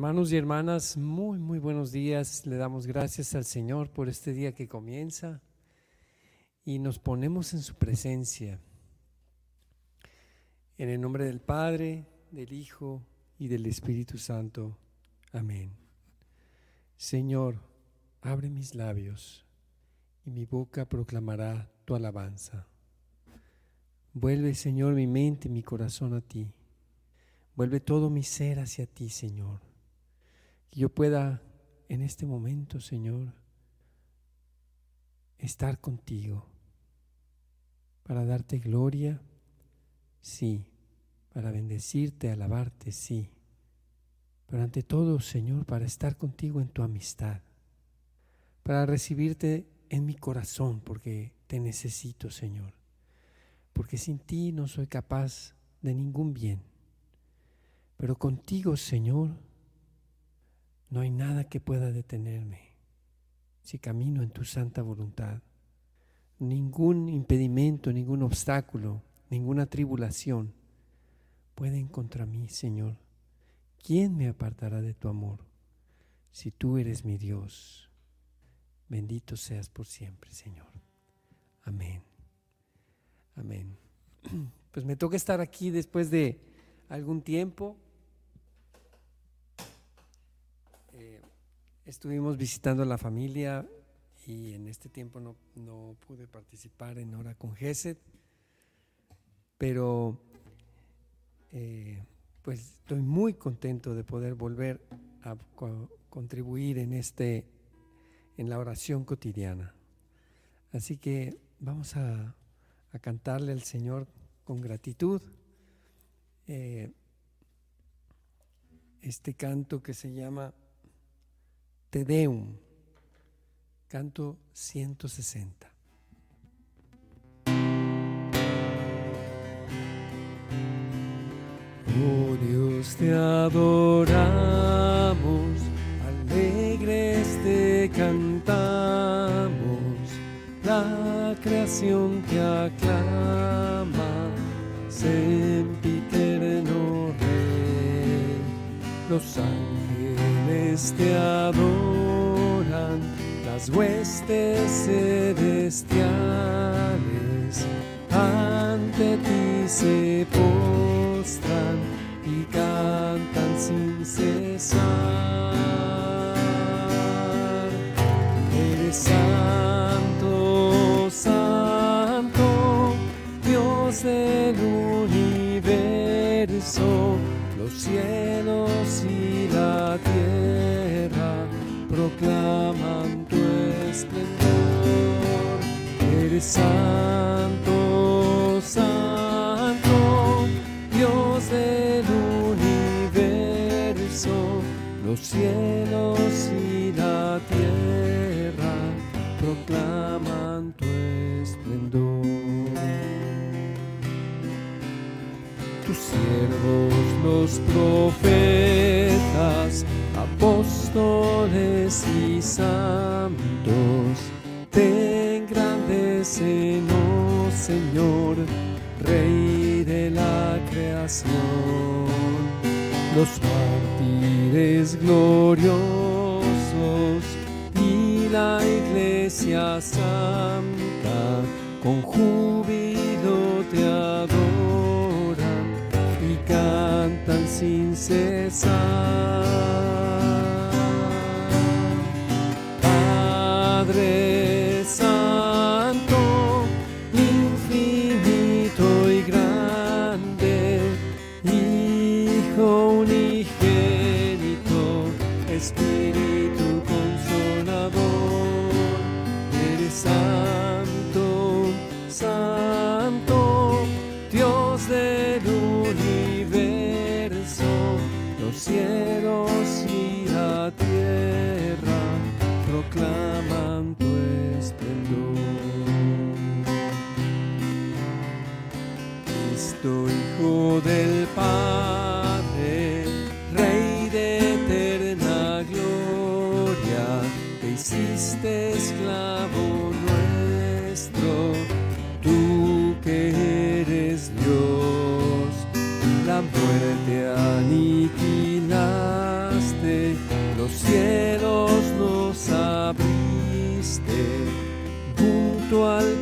Hermanos y hermanas, muy, muy buenos días. Le damos gracias al Señor por este día que comienza y nos ponemos en su presencia. En el nombre del Padre, del Hijo y del Espíritu Santo. Amén. Señor, abre mis labios y mi boca proclamará tu alabanza. Vuelve, Señor, mi mente y mi corazón a ti. Vuelve todo mi ser hacia ti, Señor que yo pueda en este momento, Señor, estar contigo para darte gloria, sí, para bendecirte, alabarte, sí, pero ante todo, Señor, para estar contigo en tu amistad, para recibirte en mi corazón, porque te necesito, Señor, porque sin ti no soy capaz de ningún bien, pero contigo, Señor, no hay nada que pueda detenerme si camino en tu santa voluntad. Ningún impedimento, ningún obstáculo, ninguna tribulación pueden contra mí, Señor. ¿Quién me apartará de tu amor si tú eres mi Dios? Bendito seas por siempre, Señor. Amén. Amén. Pues me toca estar aquí después de algún tiempo. Estuvimos visitando a la familia y en este tiempo no, pude participar en Hora con Geset, pero eh, pues estoy muy contento de poder volver a contribuir en, este, en la oración cotidiana. Así que vamos a, cantarle al Señor con gratitud. Eh, este canto que se llama te Deum, canto 160. Oh Dios, te adoramos, alegres te cantamos, la creación te aclama, sempiterno Rey, los ángeles te adoran, las huestes celestiales ante ti se postran y cantan sin cesar. Eres santo, santo, Dios del universo, los cielos santo, santo, Dios del universo, los cielos y la tierra proclaman tu esplendor. Tus siervos, los profetas, apóstoles y santos, te Señor, Rey de la creación. Los mártires gloriosos y la iglesia santa con júbilo te adoran y cantan sin cesar. hiciste esclavo nuestro, tú que eres Dios, la muerte aniquilaste, los cielos nos abriste. Junto al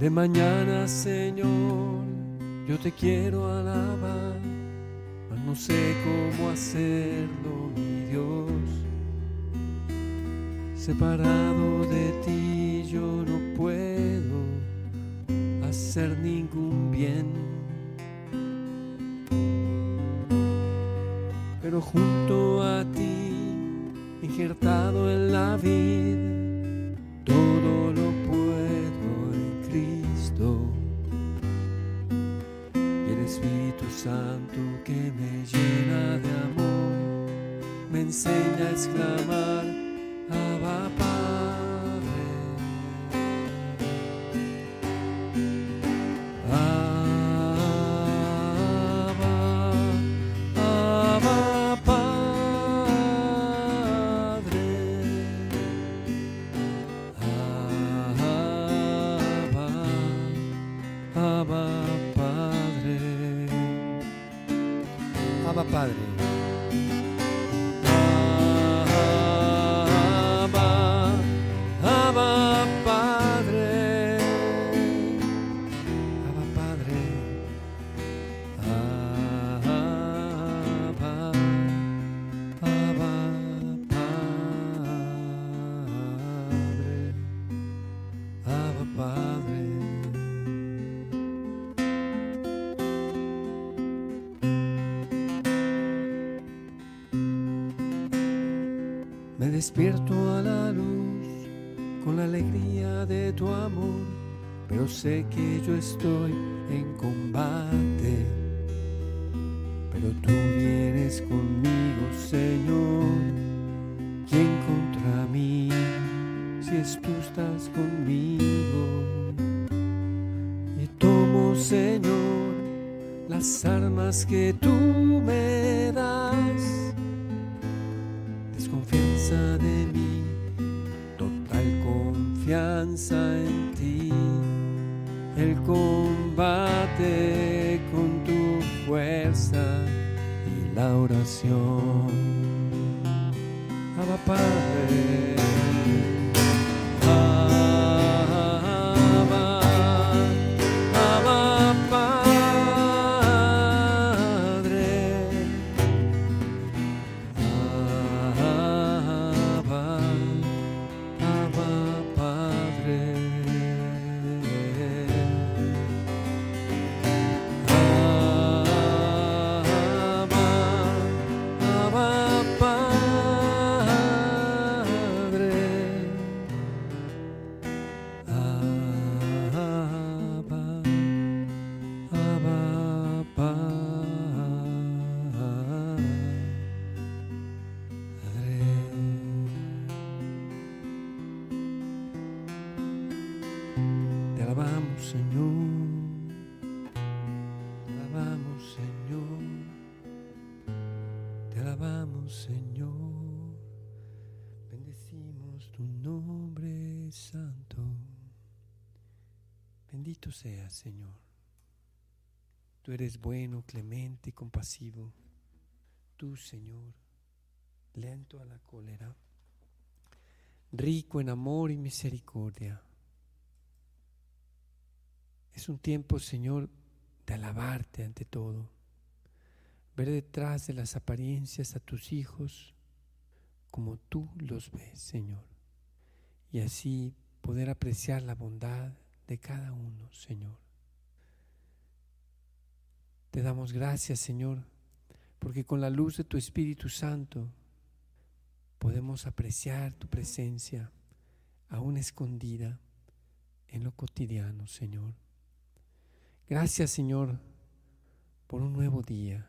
de mañana, Señor, yo te quiero alabar, mas no sé cómo hacerlo, mi Dios. Separado de ti yo no puedo hacer ningún bien. Pero junto a ti, injertado en la vida, Santo que me llena de amor, me enseña a exclamar Despierto a la luz con la alegría de tu amor, pero sé que yo estoy en combate. Pero tú vienes conmigo, Señor. ¿Quién contra mí? Si es tú estás conmigo. Y tomo, Señor, las armas que tú me das de mí, total confianza en ti. El combate con tu fuerza y la oración. Abba, Señor. Tú eres bueno, clemente y compasivo. Tú, Señor, lento a la cólera, rico en amor y misericordia. Es un tiempo, Señor, de alabarte ante todo, ver detrás de las apariencias a tus hijos como tú los ves, Señor, y así poder apreciar la bondad de cada uno, Señor. Te damos gracias, Señor, porque con la luz de tu Espíritu Santo podemos apreciar tu presencia aún escondida en lo cotidiano, Señor. Gracias, Señor, por un nuevo día.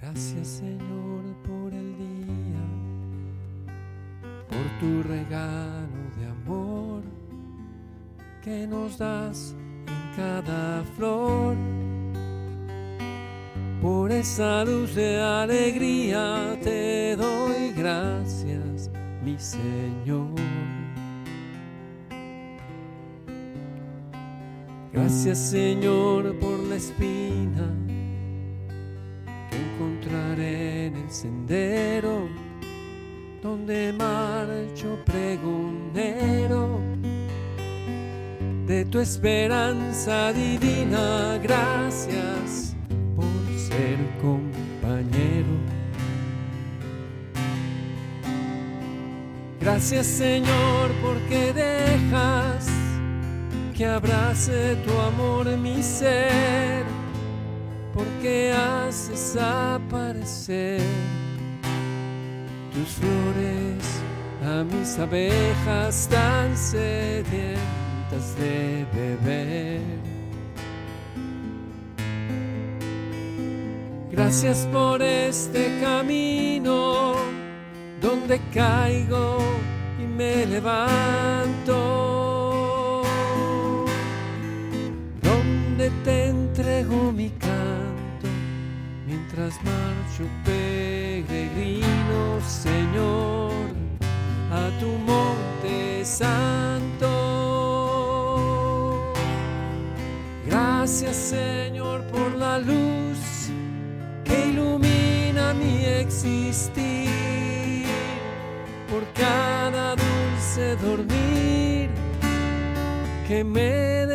Gracias, Señor, por el día, por tu regalo de amor que nos das cada flor. Por esa luz de alegría te doy gracias, mi Señor. Gracias Señor por la espina que encontraré en el sendero donde marcho pregonero de tu esperanza divina. Gracias por ser compañero. Gracias Señor porque dejas que abrace tu amor en mi ser, porque haces aparecer tus flores a mis abejas tan sedientas de beber. Gracias por este camino donde caigo y me levanto, donde te entrego mi canto mientras marcho peregrino, Señor, por cada dulce dormir que me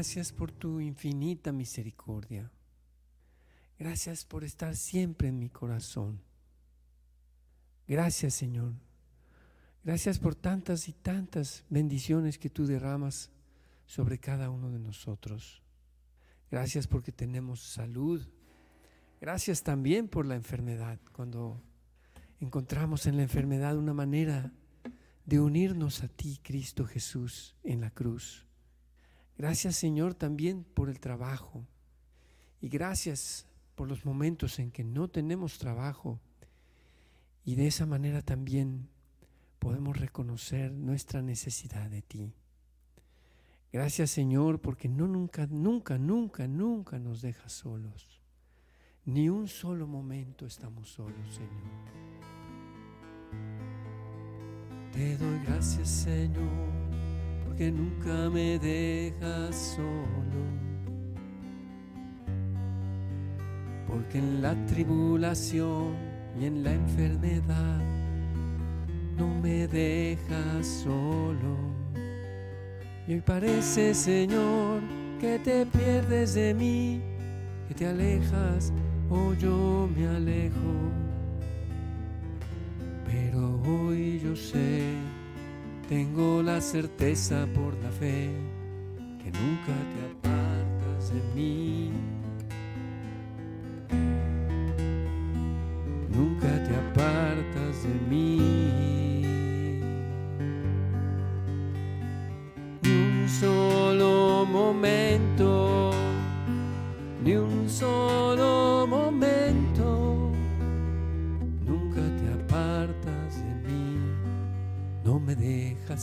Gracias por tu infinita misericordia. Gracias por estar siempre en mi corazón. Gracias Señor. Gracias por tantas y tantas bendiciones que tú derramas sobre cada uno de nosotros. Gracias porque tenemos salud. Gracias también por la enfermedad. Cuando encontramos en la enfermedad una manera de unirnos a ti, Cristo Jesús, en la cruz. Gracias, Señor, también por el trabajo. Y gracias por los momentos en que no tenemos trabajo. Y de esa manera también podemos reconocer nuestra necesidad de ti. Gracias, Señor, porque no nunca, nunca, nunca, nunca nos dejas solos. Ni un solo momento estamos solos, Señor. Te doy gracias Señor, porque nunca me dejas solo. Porque en la tribulación y en la enfermedad no me dejas solo. Y hoy parece Señor que te pierdes de mí, que te alejas o yo me alejo. Pero hoy yo sé, tengo la certeza por la fe que nunca te apartas de mí. Nunca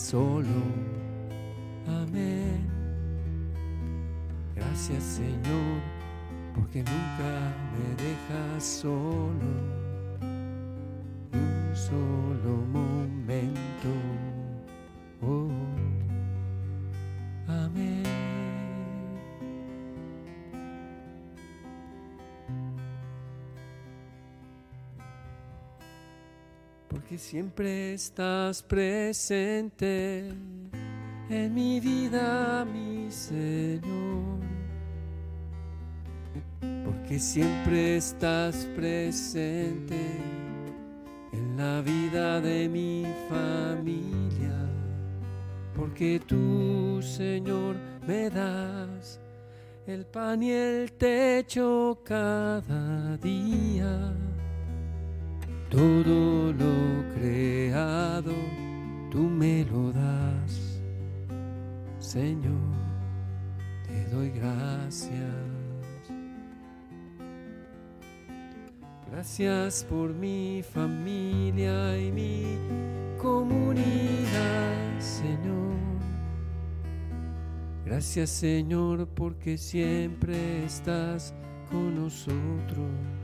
solo. Amén. Gracias Señor, porque nunca me dejas solo, un solo siempre estás presente en mi vida, mi Señor. Porque siempre estás presente en la vida de mi familia. Porque tú, Señor, me das el pan y el techo cada día. Todo lo creado, tú me lo das. Señor, te doy gracias. Gracias por mi familia y mi comunidad, Señor. Gracias, Señor, porque siempre estás con nosotros.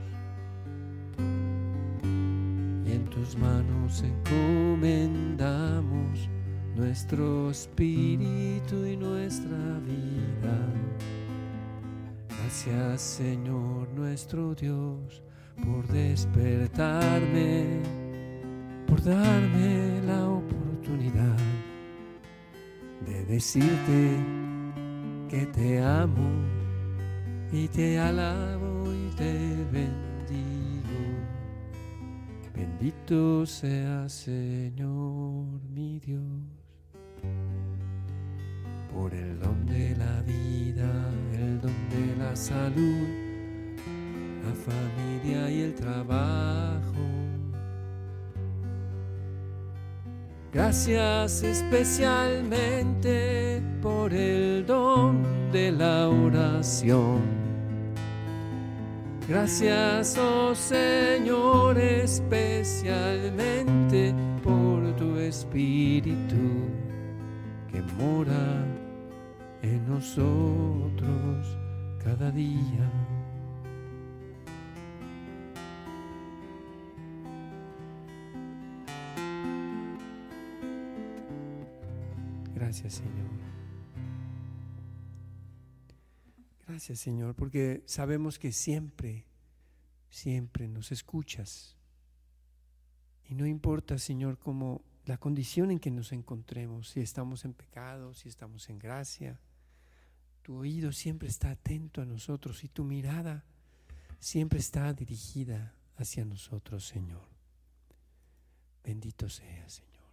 Tus manos encomendamos nuestro espíritu y nuestra vida. Gracias Señor nuestro Dios por despertarme, por darme la oportunidad de decirte que te amo y te alabo y te bendigo. Bendito sea Señor mi Dios por el don de la vida, el don de la salud, la familia y el trabajo. Gracias especialmente por el don de la oración. Gracias, oh Señor, especialmente por tu Espíritu que mora en nosotros cada día. Gracias Señor. Gracias Señor, porque sabemos que siempre, siempre nos escuchas. Y no importa Señor cómo la condición en que nos encontremos, si estamos en pecado, si estamos en gracia. Tu oído siempre está atento a nosotros y tu mirada siempre está dirigida hacia nosotros, Señor. Bendito sea, Señor.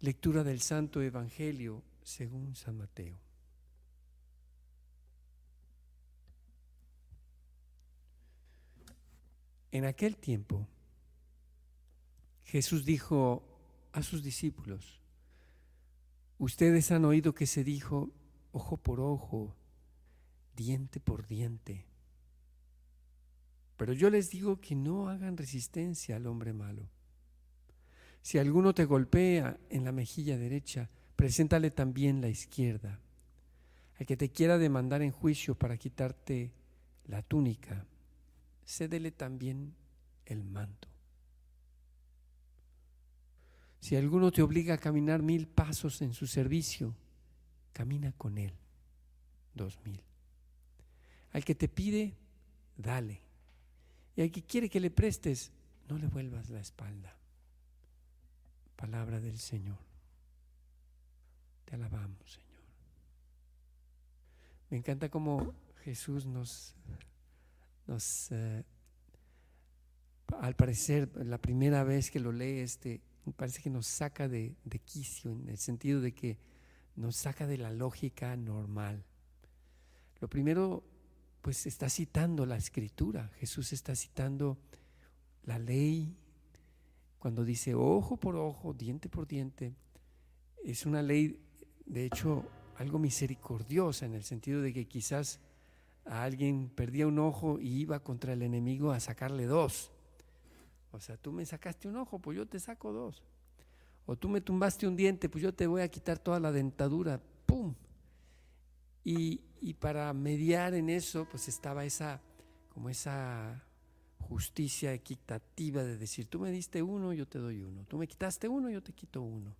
Lectura del Santo Evangelio según San Mateo. En aquel tiempo, Jesús dijo a sus discípulos, ustedes han oído que se dijo ojo por ojo, diente por diente. Pero yo les digo que no hagan resistencia al hombre malo. Si alguno te golpea en la mejilla derecha, preséntale también la izquierda. Al que te quiera demandar en juicio para quitarte la túnica, cédele también el manto. Si alguno te obliga a caminar mil pasos en su servicio, camina con él dos mil. Al que te pide, dale. Y al que quiere que le prestes, no le vuelvas la espalda. Palabra del Señor. Te alabamos, Señor. Me encanta cómo Jesús nos, nos al parecer, la primera vez que lo lee, este, parece que nos saca de, de quicio, en el sentido de que nos saca de la lógica normal. Lo primero, pues está citando la escritura. Jesús está citando la ley. Cuando dice ojo por ojo, diente por diente, es una ley, de hecho, algo misericordiosa en el sentido de que quizás a alguien perdía un ojo y iba contra el enemigo a sacarle dos. O sea, tú me sacaste un ojo, pues yo te saco dos. O tú me tumbaste un diente, pues yo te voy a quitar toda la dentadura. ¡Pum! Y, y para mediar en eso, pues estaba esa, como esa justicia equitativa de decir, tú me diste uno, yo te doy uno. Tú me quitaste uno, yo te quito uno.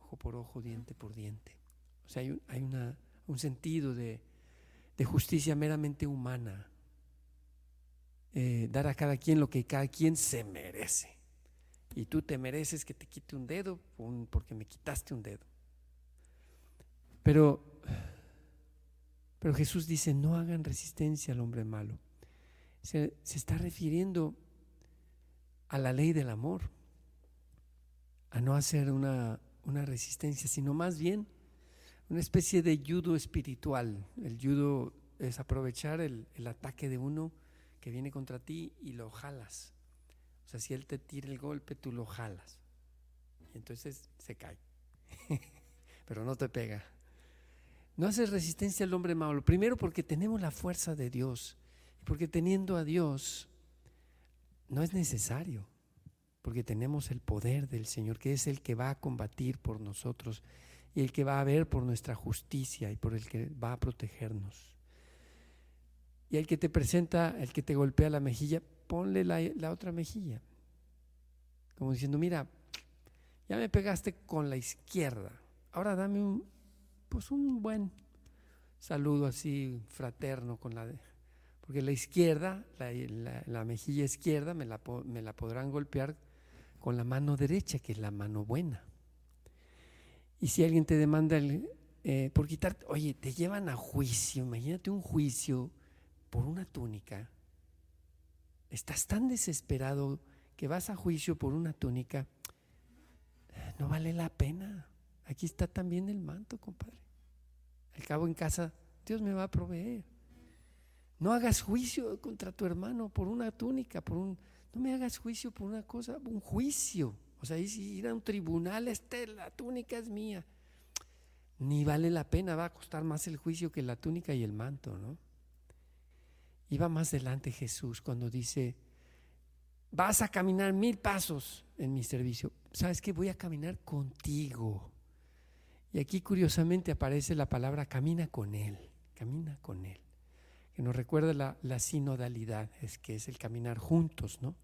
Ojo por ojo, diente por diente. O sea, hay hay una, un sentido de, de justicia meramente humana. Eh, dar a cada quien lo que cada quien se merece. Y tú te mereces que te quite un dedo porque me quitaste un dedo. Pero, pero Jesús dice, no hagan resistencia al hombre malo. Se, se está refiriendo a la ley del amor, a no hacer una, una resistencia, sino más bien una especie de judo espiritual. El judo es aprovechar el, ataque de uno que viene contra ti y lo jalas. O sea, si él te tira el golpe, tú lo jalas. Y entonces se cae. Pero no te pega. No haces resistencia al hombre malo. Primero porque tenemos la fuerza de Dios. Porque teniendo a Dios no es necesario. Porque tenemos el poder del Señor, que es el que va a combatir por nosotros y el que va a ver por nuestra justicia y por el que va a protegernos. Y el que te presenta, el que te golpea la mejilla, ponle la, otra mejilla. Como diciendo, mira, ya me pegaste con la izquierda, ahora dame un, pues un buen saludo así fraterno con la de, porque la izquierda, la, mejilla izquierda me la, me la podrán golpear con la mano derecha, que es la mano buena. Y si alguien te demanda eh, por quitar, oye, te llevan a juicio, imagínate un juicio por una túnica. Estás tan desesperado que vas a juicio por una túnica. No vale la pena. Aquí está también el manto, compadre. Al cabo en casa, Dios me va a proveer. No hagas juicio contra tu hermano por una túnica, por un... No me hagas juicio por una cosa, un juicio. O sea, ir a un tribunal, este, la túnica es mía. Ni vale la pena, va a costar más el juicio que la túnica y el manto, ¿no? Iba más adelante Jesús cuando dice, vas a caminar mil pasos en mi servicio. ¿Sabes qué? Voy a caminar contigo. Y aquí curiosamente aparece la palabra camina con Él, camina con Él, que nos recuerda la, la sinodalidad, es que es el caminar juntos, ¿no?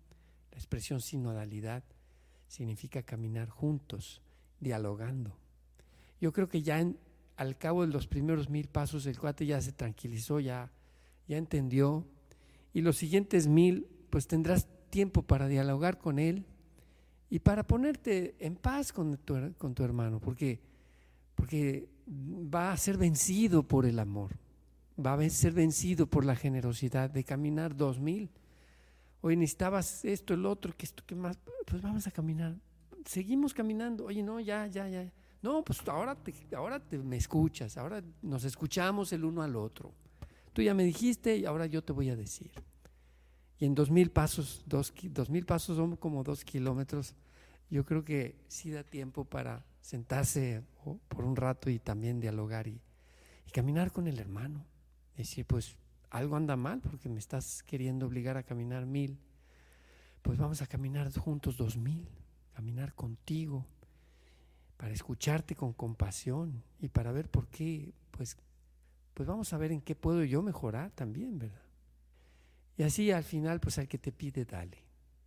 La expresión sinodalidad significa caminar juntos, dialogando. Yo creo que ya al cabo de los primeros mil pasos el cuate ya se tranquilizó, ya ya entendió, y los siguientes mil, pues tendrás tiempo para dialogar con él y para ponerte en paz con tu, con tu hermano, porque, porque va a ser vencido por el amor, va a ser vencido por la generosidad de caminar dos mil. Hoy necesitabas esto, el otro, que esto, que más, pues vamos a caminar. Seguimos caminando. Oye, no, ya, ya, ya. No, pues ahora, te, ahora te, me escuchas, ahora nos escuchamos el uno al otro. Tú ya me dijiste y ahora yo te voy a decir. Y en dos mil pasos, dos, mil pasos son como dos kilómetros. Yo creo que sí da tiempo para sentarse por un rato y también dialogar y, y caminar con el hermano. Decir, pues algo anda mal porque me estás queriendo obligar a caminar mil. Pues vamos a caminar juntos dos mil, caminar contigo, para escucharte con compasión y para ver por qué, pues pues vamos a ver en qué puedo yo mejorar también, ¿verdad? Y así al final, pues al que te pide, dale.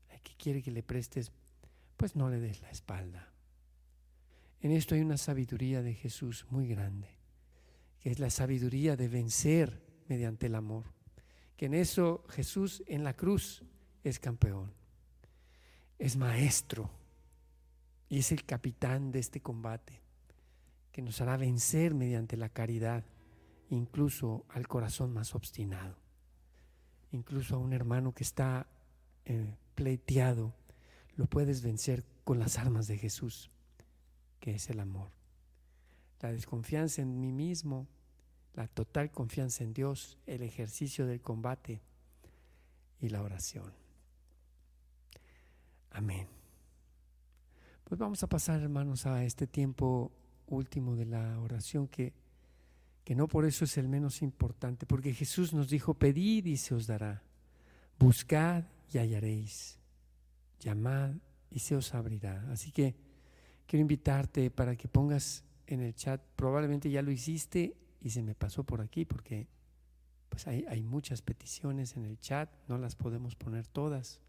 Al que quiere que le prestes, pues no le des la espalda. En esto hay una sabiduría de Jesús muy grande, que es la sabiduría de vencer mediante el amor. Que en eso Jesús en la cruz es campeón, es maestro y es el capitán de este combate, que nos hará vencer mediante la caridad incluso al corazón más obstinado, incluso a un hermano que está eh, pleiteado, lo puedes vencer con las armas de Jesús, que es el amor. La desconfianza en mí mismo, la total confianza en Dios, el ejercicio del combate y la oración. Amén. Pues vamos a pasar, hermanos, a este tiempo último de la oración que, que no por eso es el menos importante, porque Jesús nos dijo, pedid y se os dará, buscad y hallaréis, llamad y se os abrirá. Así que quiero invitarte para que pongas en el chat, probablemente ya lo hiciste y se me pasó por aquí porque pues hay, hay muchas peticiones en el chat, no las podemos poner todas,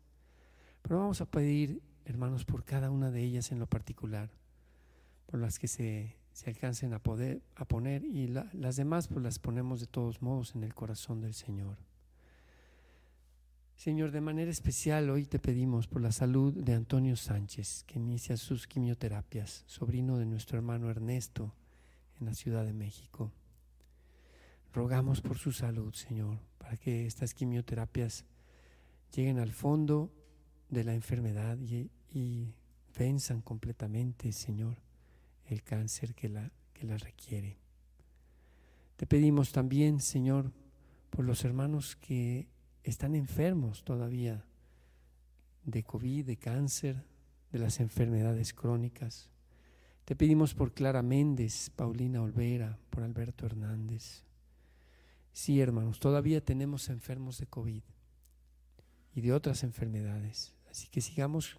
pero vamos a pedir, hermanos, por cada una de ellas en lo particular, por las que se, se alcancen a poder a poner y las demás pues las ponemos de todos modos en el corazón del Señor. Señor, de manera especial hoy te pedimos por la salud de Antonio Sánchez, que inicia sus quimioterapias, sobrino de nuestro hermano Ernesto en la Ciudad de México. Rogamos por su salud, Señor, para que estas quimioterapias lleguen al fondo de la enfermedad y, venzan completamente, Señor, el cáncer que la, que la requiere. Te pedimos también, Señor, por los hermanos que están enfermos todavía de COVID, de cáncer, de las enfermedades crónicas. Te pedimos por Clara Méndez, Paulina Olvera, por Alberto Hernández. Sí, hermanos, todavía tenemos enfermos de COVID y de otras enfermedades. Así que sigamos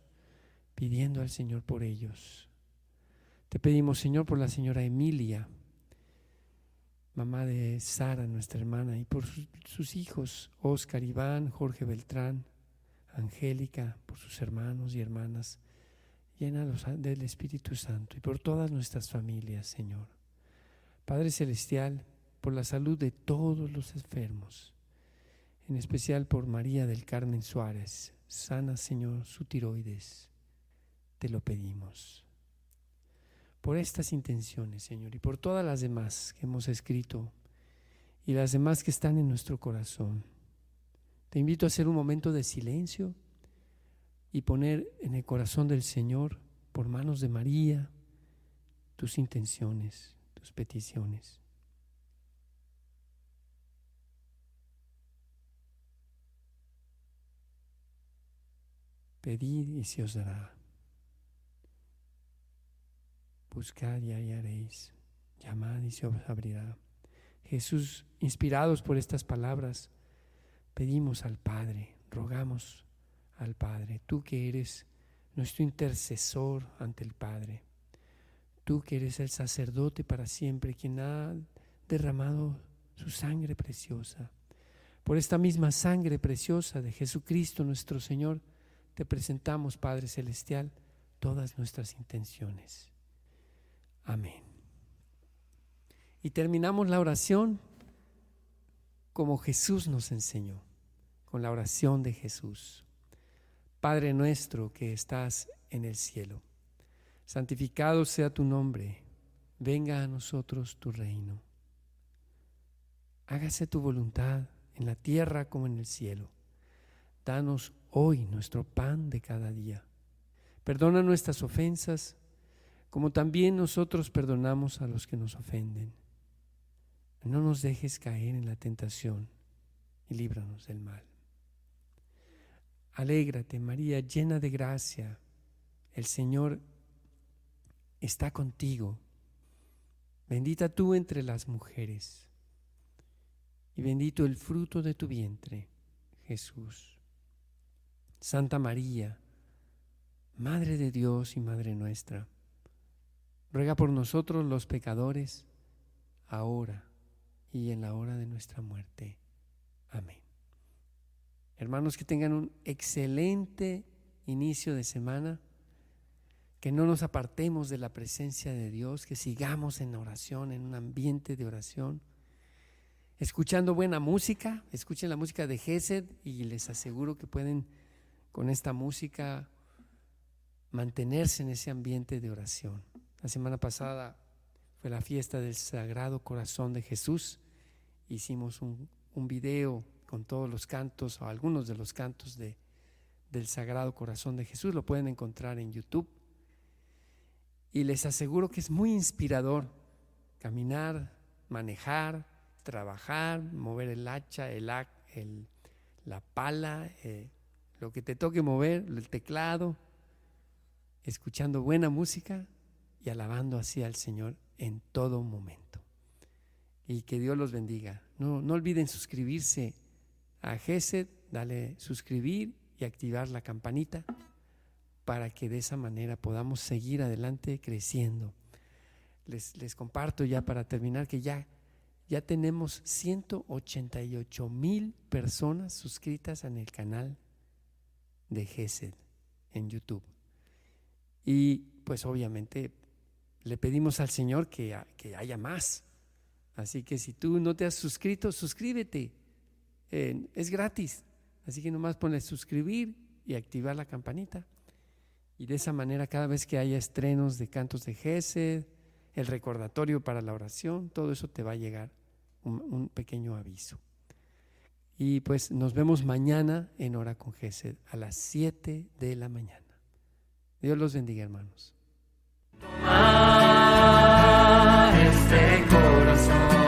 pidiendo al Señor por ellos. Te pedimos, Señor, por la señora Emilia, mamá de Sara, nuestra hermana, y por sus, hijos, Oscar, Iván, Jorge Beltrán, Angélica, por sus hermanos y hermanas, llénalos del Espíritu Santo y por todas nuestras familias, Señor. Padre Celestial, por la salud de todos los enfermos, en especial por María del Carmen Suárez, sana, Señor, su tiroides, te lo pedimos por estas intenciones, Señor, y por todas las demás que hemos escrito y las demás que están en nuestro corazón. Te invito a hacer un momento de silencio y poner en el corazón del Señor, por manos de María, tus intenciones, tus peticiones. Pedid y se os dará. Buscad y hallaréis. Llamad y se os abrirá. Jesús, inspirados por estas palabras, pedimos al Padre, rogamos al Padre, tú que eres nuestro intercesor ante el Padre, tú que eres el sacerdote para siempre, quien ha derramado su sangre preciosa. Por esta misma sangre preciosa de Jesucristo nuestro Señor, te presentamos, Padre Celestial, todas nuestras intenciones. Amén. Y terminamos la oración como Jesús nos enseñó, con la oración de Jesús. Padre nuestro que estás en el cielo, santificado sea tu nombre, venga a nosotros tu reino. Hágase tu voluntad en la tierra como en el cielo. Danos hoy nuestro pan de cada día. Perdona nuestras ofensas como también nosotros perdonamos a los que nos ofenden. No nos dejes caer en la tentación y líbranos del mal. Alégrate, María, llena de gracia. El Señor está contigo. Bendita tú entre las mujeres y bendito el fruto de tu vientre, Jesús. Santa María, Madre de Dios y Madre nuestra ruega por nosotros los pecadores, ahora y en la hora de nuestra muerte. Amén. Hermanos, que tengan un excelente inicio de semana, que no nos apartemos de la presencia de Dios, que sigamos en oración, en un ambiente de oración, escuchando buena música, escuchen la música de Gesed y les aseguro que pueden con esta música mantenerse en ese ambiente de oración. La semana pasada fue la fiesta del Sagrado Corazón de Jesús. Hicimos un, un video con todos los cantos o algunos de los cantos de, del Sagrado Corazón de Jesús. Lo pueden encontrar en YouTube. Y les aseguro que es muy inspirador caminar, manejar, trabajar, mover el hacha, el, el la pala, eh, lo que te toque mover, el teclado, escuchando buena música y alabando así al Señor en todo momento. Y que Dios los bendiga. No, no olviden suscribirse a GESED, dale suscribir y activar la campanita para que de esa manera podamos seguir adelante creciendo. Les, les comparto ya para terminar que ya, ya tenemos 188 mil personas suscritas en el canal de GESED en YouTube. Y pues obviamente le pedimos al Señor que, que haya más. Así que si tú no te has suscrito, suscríbete. es gratis. Así que nomás pones suscribir y activar la campanita. Y de esa manera, cada vez que haya estrenos de cantos de Gesed, el recordatorio para la oración, todo eso te va a llegar un pequeño aviso. Y pues nos vemos mañana en Hora con Gesed a las 7 de la mañana. Dios los bendiga, hermanos. este corazón.